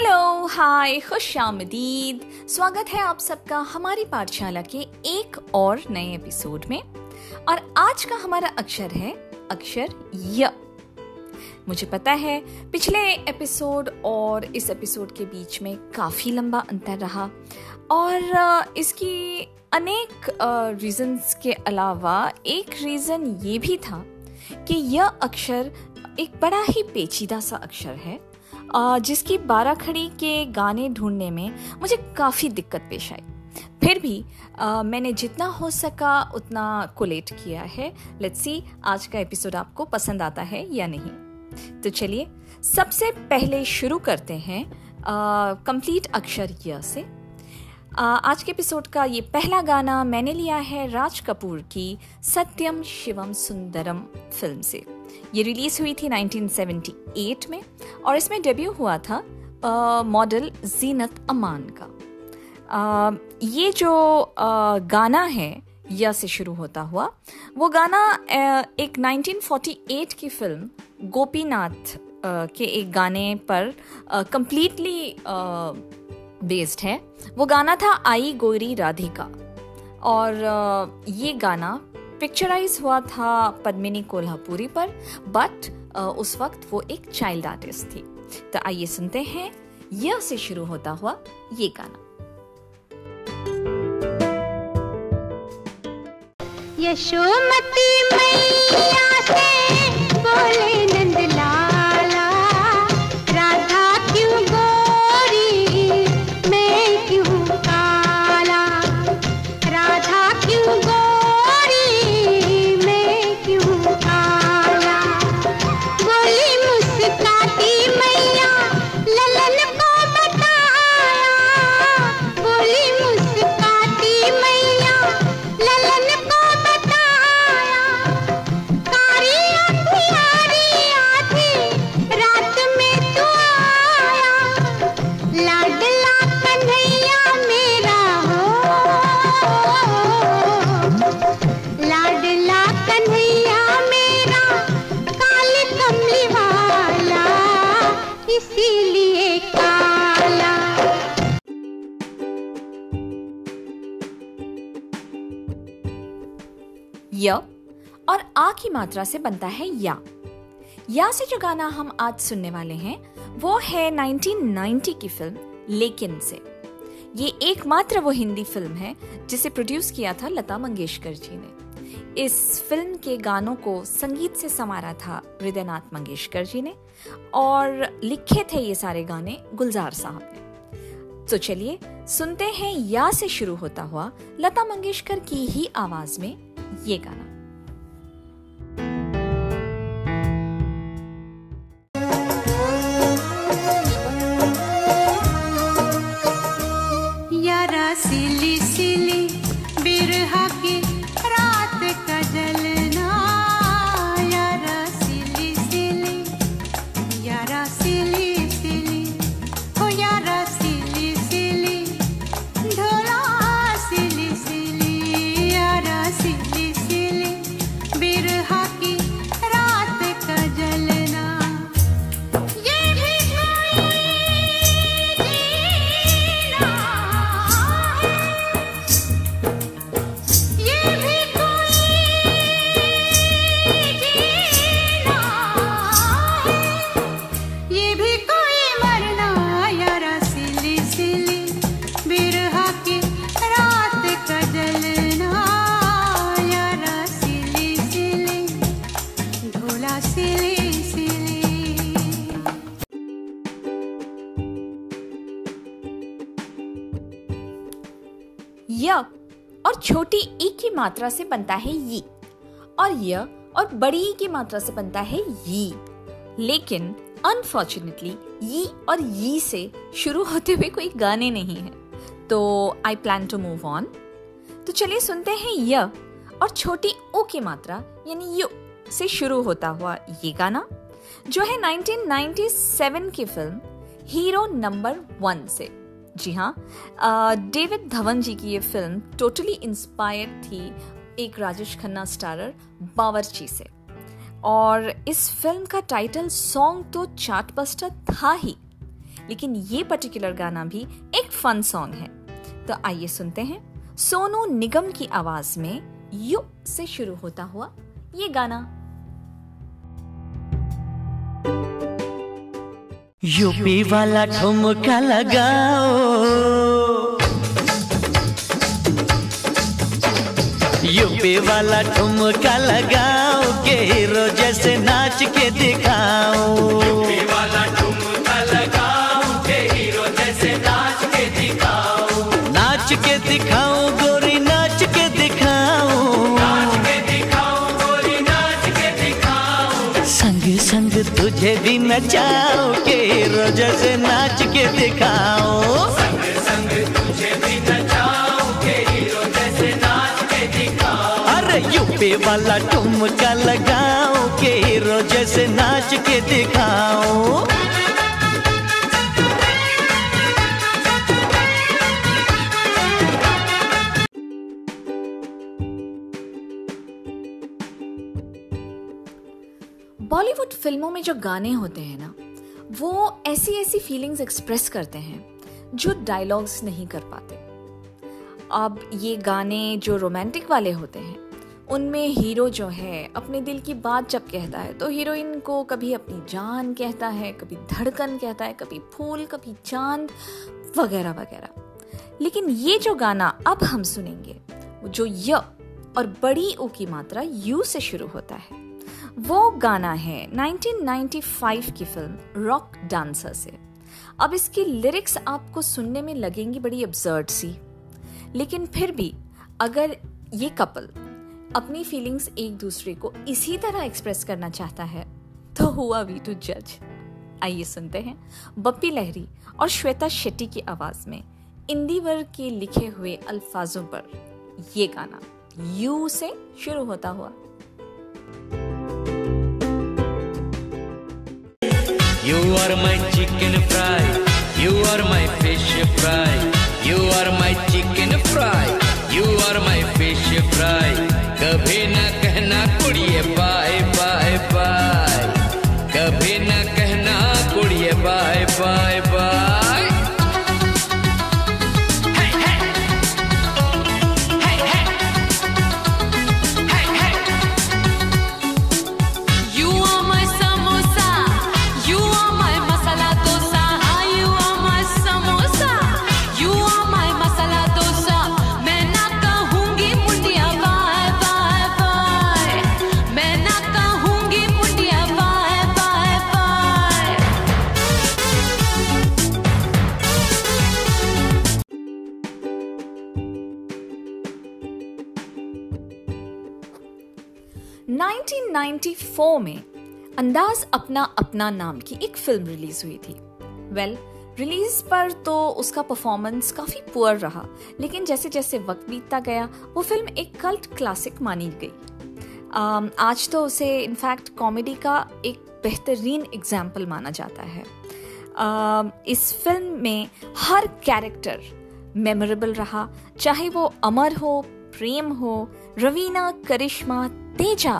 Hello hi खुश आमदीद स्वागत है आप सबका हमारी पाठशाला के एक और नए एपिसोड में। और आज का हमारा अक्षर है, अक्षर य। मुझे पता है, पिछले एपिसोड और इस एपिसोड के बीच में काफ़ी लंबा अंतर रहा। और इसकी अनेक रीजंस के अलावा एक रीज़न ये भी था कि यह अक्षर एक बड़ा ही पेचीदा सा अक्षर है। जिसकी बारह खड़ी के गाने ढूँढने में मुझे काफ़ी दिक्कत पेश आई। फिर भी आ, मैंने जितना हो सका उतना कोलेट किया है। लेट्स सी आज का एपिसोड आपको पसंद आता है या नहीं। तो चलिए सबसे पहले शुरू करते हैं कंप्लीट अक्षर य से। आ, आज के एपिसोड का ये पहला गाना मैंने लिया है राज कपूर की सत्यम शिवम सुंदरम फ़िल्म से। ये रिलीज़ हुई थी 1978 में और इसमें डेब्यू हुआ था मॉडल जीनत अमान का। आ, ये जो आ, गाना है या से शुरू होता हुआ वो गाना एक 1948 की फ़िल्म गोपीनाथ के एक गाने पर कंप्लीटली बेस्ड है। वो गाना था आई गोरी राधिका और ये गाना पिक्चराइज हुआ था पद्मिनी कोल्हापुरी पर बट उस वक्त वो एक चाइल्ड आर्टिस्ट थी। तो आइए सुनते हैं। यह से शुरू होता हुआ ये गाना। यशोमती मैया से की मात्रा से बनता है या। या से जो गाना हम आज सुनने वाले हैं, वो है 1990 की फ़िल्म, लेकिन से। ये एकमात्र वो हिंदी फ़िल्म है, जिसे प्रोड्यूस किया था लता मंगेशकर जी ने। इस फ़िल्म के गानों को संगीत से संवारा था हृदयनाथ मंगेशकर जी ने, और लिखे थे ये सारे गाने गुलजार साहब ने। तो चलिए, सुनते हैं या से शुरू होता हुआ लता मंगेशकर की ही आवाज़ में ये गाना। य और छोटी ई की मात्रा से बनता है ये। और य और बड़ी ई की मात्रा से बनता है यी। लेकिन अनफॉर्चुनेटली ये और ये से शुरू होते हुए कोई गाने नहीं है। तो I plan to move on तो चलिए सुनते हैं य और छोटी ओ की मात्रा, यानी यू से शुरू होता हुआ ये गाना, जो है 1997 की फ़िल्म हीरो नंबर वन से। जी हाँ। डेविड धवन जी की ये फ़िल्म टोटली इंस्पायर्ड थी एक राजेश खन्ना स्टारर बावरची से। और इस फ़िल्म का टाइटल सॉन्ग तो चार्टबस्टर था ही। लेकिन ये पर्टिकुलर गाना भी एक फन सॉन्ग है। तो आइए सुनते हैं। सोनू निगम की आवाज़ में यू से शुरू होता हुआ ये गाना। यूपी वाला ठुमका लगाओ। यूपी वाला ठुमका लगाओ के हीरो जैसे नाच के दिखाओ। यूपी वाला ठुमका लगाओ के हीरो जैसे नाच के दिखाओ। नाच के दिखाओ। तुझे भी नचाओ के रोज से नाच के दिखाओ। के हीरो से नाच के दिखाओ अरे यूपी वाला ठुमका लगाओ के रोज से नाच के दिखाओ। में जो गाने होते हैं ना, वो ऐसी ऐसी फीलिंग्स एक्सप्रेस करते हैं, जो डायलॉग्स नहीं कर पाते। अब ये गाने जो रोमांटिक वाले होते हैं, उनमें हीरो जो है, अपने दिल की बात जब कहता है तो हीरोइन को कभी अपनी जान कहता है, कभी धड़कन कहता है, कभी फूल, कभी चाँद, वगैरह वगैरह। लेकिन ये जो गाना अब हम सुनेंगे जो य और बड़ी ओ की मात्रा यू से शुरू होता है। वो गाना है 1995 की फ़िल्म रॉक डांसर से। अब इसकी लिरिक्स आपको सुनने में लगेंगी बड़ी अब्जर्ड सी। लेकिन फिर भी, अगर ये कपल अपनी फीलिंग्स एक दूसरे को इसी तरह एक्सप्रेस करना चाहता है तो हुआ वी टू जज आइए सुनते हैं बप्पी लहरी और श्वेता शेट्टी की आवाज़ में इंदिवर के लिखे हुए अल्फाजों पर ये गाना। यू से शुरू होता हुआ। You are my chicken fry. You are my fish fry. You are my chicken fry. You are my fish fry. कभी न कहना कुड़िए बाय बाय बाय 1994 में अंदाज अपना अपना नाम की एक फ़िल्म रिलीज़ हुई थी। वेल well, रिलीज़ पर तो उसका परफॉर्मेंस काफ़ी पुअर रहा लेकिन जैसे जैसे वक्त बीतता गया वो फ़िल्म एक कल्ट क्लासिक मानी गई। Um, आज तो उसे इनफैक्ट कॉमेडी का एक बेहतरीन एग्ज़ाम्पल माना जाता है। Um, इस फ़िल्म में हर कैरेक्टर मेमोरेबल रहा चाहे वो अमर हो प्रेम हो रवीना करिश्मा तेजा,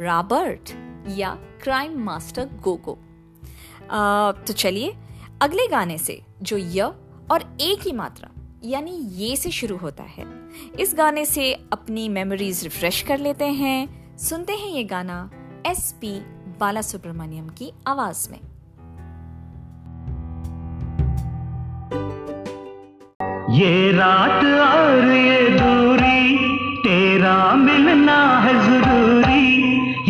रॉबर्ट या क्राइम मास्टर गोगो। तो चलिए, अगले गाने से जो य और ए की मात्रा, यानी ये से शुरू होता है, इस गाने से अपनी मेमोरीज रिफ्रेश कर लेते हैं। सुनते हैं ये गाना एस पी बाला सुब्रमण्यम की आवाज़ में। ये रात और ये तेरा मिलना है ज़रूरी।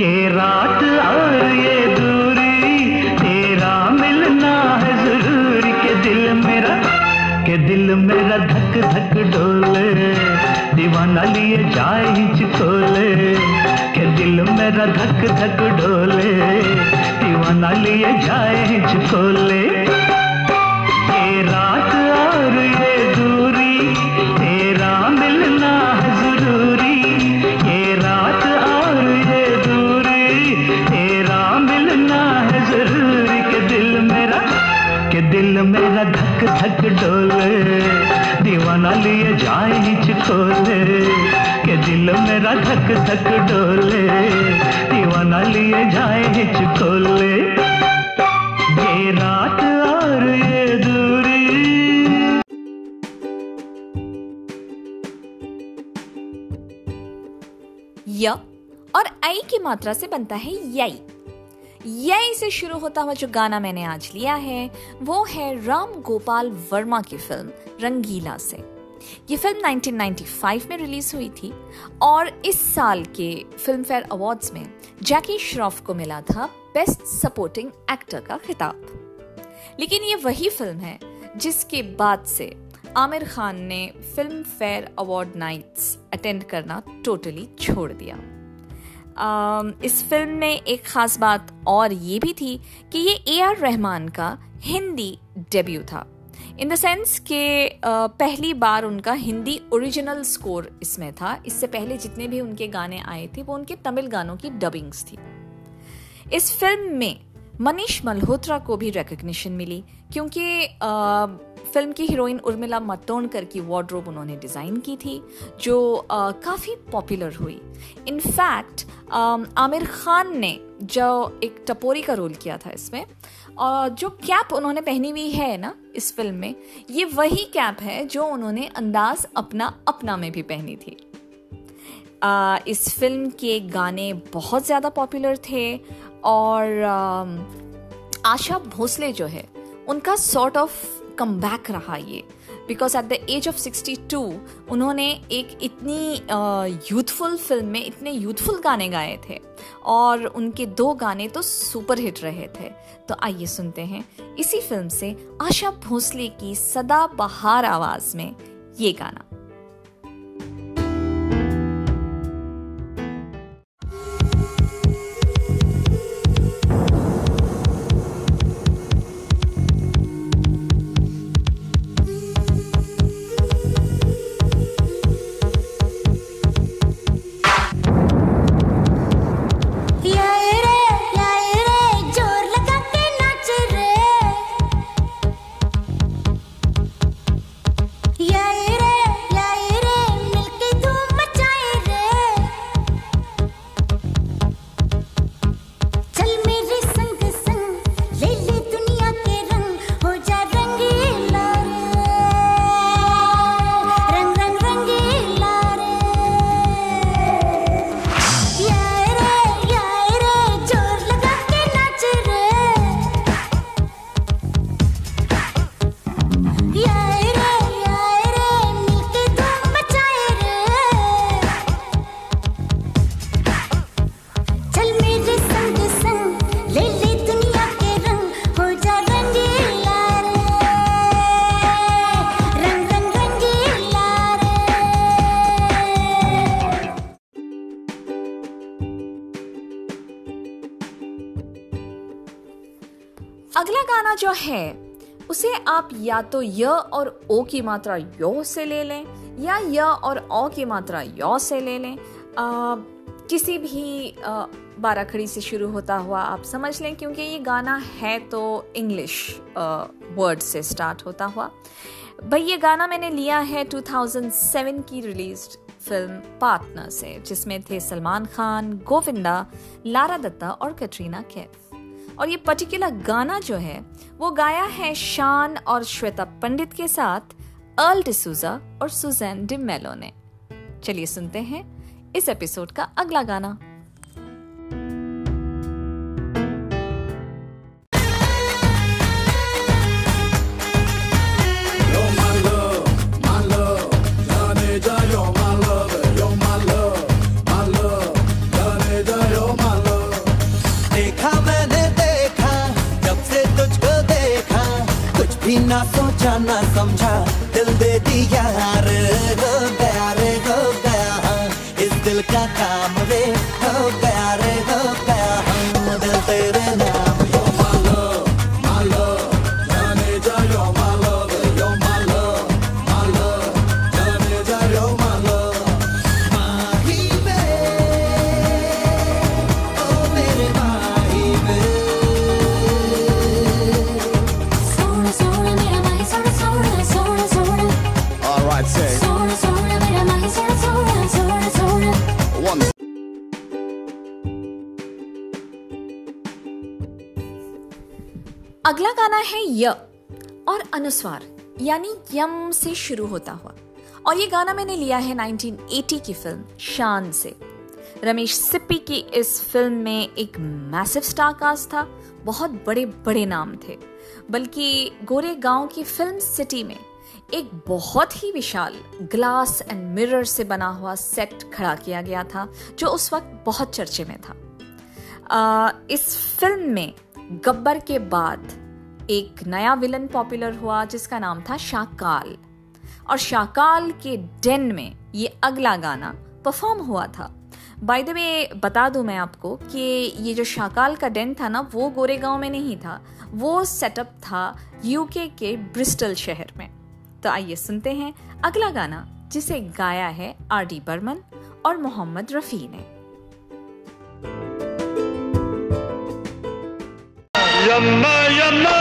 ये रात और ये दूरी, तेरा मिलना है ज़रूरी। के दिल मेरा, के दिल मेरा धक धक डोले दीवाना लिए जाए हिचकोले के दिल मेरा धक धक डोले दीवाना लिए जाए हिचकोले ये रात और ये दीवाना लिए जाए हिचकोले के दिल मेरा धक धक डोले, दीवाना लिए जाए हिचकोले ये रात और ये दूरी। य और आई की मात्रा से बनता है यई। यई से शुरू होता हुआ जो गाना मैंने आज लिया है, वो है राम गोपाल वर्मा की फ़िल्म, रंगीला से। ये फ़िल्म 1995 में रिलीज़ हुई थी और इस साल के फ़िल्म फेयर अवार्ड्स में जैकी श्रॉफ को मिला था बेस्ट सपोर्टिंग एक्टर का खिताब। लेकिन ये वही फ़िल्म है जिसके बाद से आमिर खान ने Filmfare award nights attend करना टोटली छोड़ दिया। इस फ़िल्म में एक खास बात और ये भी थी कि ये ए आर रहमान का हिंदी डेब्यू था। इन द सेंस कि पहली बार उनका हिंदी ओरिजिनल स्कोर इसमें था। इससे पहले जितने भी उनके गाने आए थे, वो उनके तमिल गानों की डबिंग्स थी। इस फ़िल्म में मनीष मल्होत्रा को भी रिकग्निशन मिली, क्योंकि फ़िल्म की हीरोइन उर्मिला मातोंडकर की वार्डरोब उन्होंने डिज़ाइन की थी, जो काफ़ी पॉपुलर हुई। इनफैक्ट आमिर खान ने जो एक टपोरी का रोल किया था इसमें और जो कैप उन्होंने पहनी हुई है ना इस फ़िल्म में ये वही कैप है जो उन्होंने अंदाज अपना अपना में भी पहनी थी। आ, इस फ़िल्म के गाने बहुत ज़्यादा पॉपुलर थे और आ, आशा भोसले जो है उनका सॉर्ट ऑफ़ कम बैक रहा ये। Because at the age of 62 उन्होंने एक इतनी यूथफुल फ़िल्म में इतने यूथफुल गाने गाए थे। और उनके दो गाने तो सुपर हिट रहे थे। तो आइए सुनते हैं। इसी फ़िल्म से आशा भोसले की सदा बहार आवाज़ में ये गाना। अगला गाना जो है उसे आप या तो य और ओ की मात्रा यो से ले लें या य और ओ की मात्रा यो से ले लें। आ, किसी भी बाराखड़ी से शुरू होता हुआ आप समझ लें क्योंकि ये गाना है तो इंग्लिश वर्ड से स्टार्ट होता हुआ। भाई ये गाना मैंने लिया है 2007 की रिलीज्ड फ़िल्म पार्टनर से जिसमें थे सलमान खान गोविंदा लारा दत्ता और कटरीना कैफ। और ये पर्टिकुलर गाना जो है, वो गाया है शान और श्वेता पंडित के साथ अर्ल डिसूजा और सुजैन डिमेलो ने चलिए सुनते हैं इस एपिसोड का अगला गाना। कुछ भी ना सोचा ना समझा, दिल दे दिया यार, हो गया रे, हो गया। इस दिल का काम रे, हो गया। अगला गाना है य और अनुस्वार यानी यम से शुरू होता हुआ। और ये गाना मैंने लिया है 1980 की फ़िल्म शान से। रमेश सिप्पी की इस फ़िल्म में एक मैसिव स्टार कास्ट था बहुत बड़े बड़े नाम थे। बल्कि गोरे गाँव की फ़िल्म सिटी में एक बहुत ही विशाल ग्लास एंड मिरर से बना हुआ सेट खड़ा किया गया था जो उस वक्त बहुत चर्चे में था। आ, इस फ़िल्म में गब्बर के बाद एक नया विलन पॉपुलर हुआ, जिसका नाम था शाकाल। और शाकाल के डेन में ये अगला गाना परफॉर्म हुआ था। बाय द वे बता दूँ मैं आपको कि ये जो शाकाल का डेन था ना, वो गोरेगांव में नहीं था। वो सेटअप था यूके के ब्रिस्टल शहर में। तो आइए सुनते हैं अगला गाना, जिसे गाया है आर डी बर्मन और मोहम्मद रफ़ी ने। அம்மா அம்மா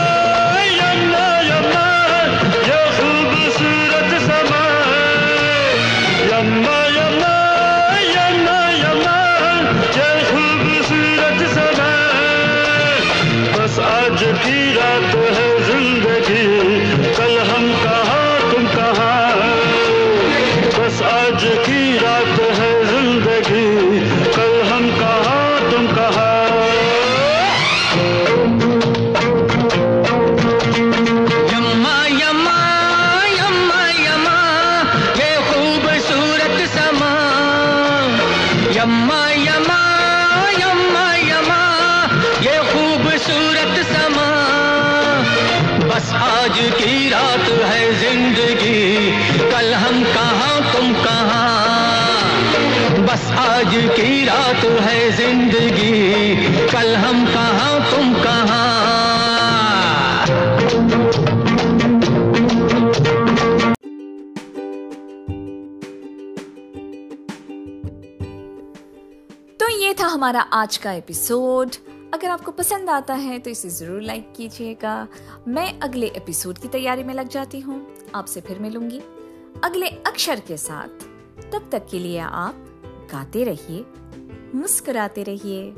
हमारा आज का एपिसोड। अगर आपको पसंद आता है तो इसे ज़रूर लाइक कीजिएगा। मैं अगले एपिसोड की तैयारी में लग जाती हूँ। आपसे फिर मिलूँगी। अगले अक्षर के साथ। तब तक के लिए आप गाते रहिए, मुस्कुराते रहिए।